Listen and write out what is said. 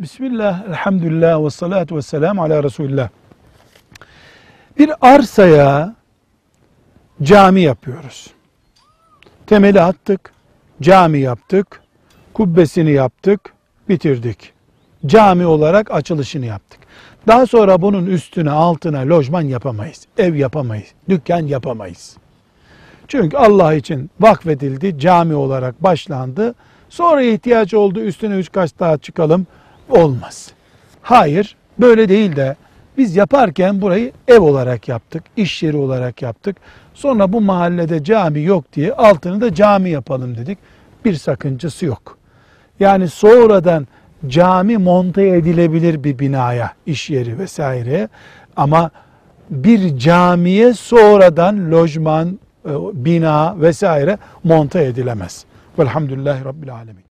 Bismillah, elhamdülillah ve salatu ve selamu ala Resulillah. Bir arsaya cami yapıyoruz. Temeli attık, cami yaptık, kubbesini yaptık, bitirdik. Cami olarak açılışını yaptık. Daha sonra bunun üstüne altına lojman yapamayız, ev yapamayız, dükkan yapamayız. Çünkü Allah için vakfedildi, cami olarak başlandı. Sonra ihtiyaç oldu üstüne üç kaç daha çıkalım olmaz. Hayır böyle değil de biz yaparken burayı ev olarak yaptık, iş yeri olarak yaptık. Sonra bu mahallede cami yok diye altını da cami yapalım dedik. Bir sakıncası yok. Yani sonradan cami monte edilebilir bir binaya, iş yeri vesaire ama bir camiye sonradan lojman, e, bina vesaire monte edilemez. Velhamdülillahi Rabbil Alemin.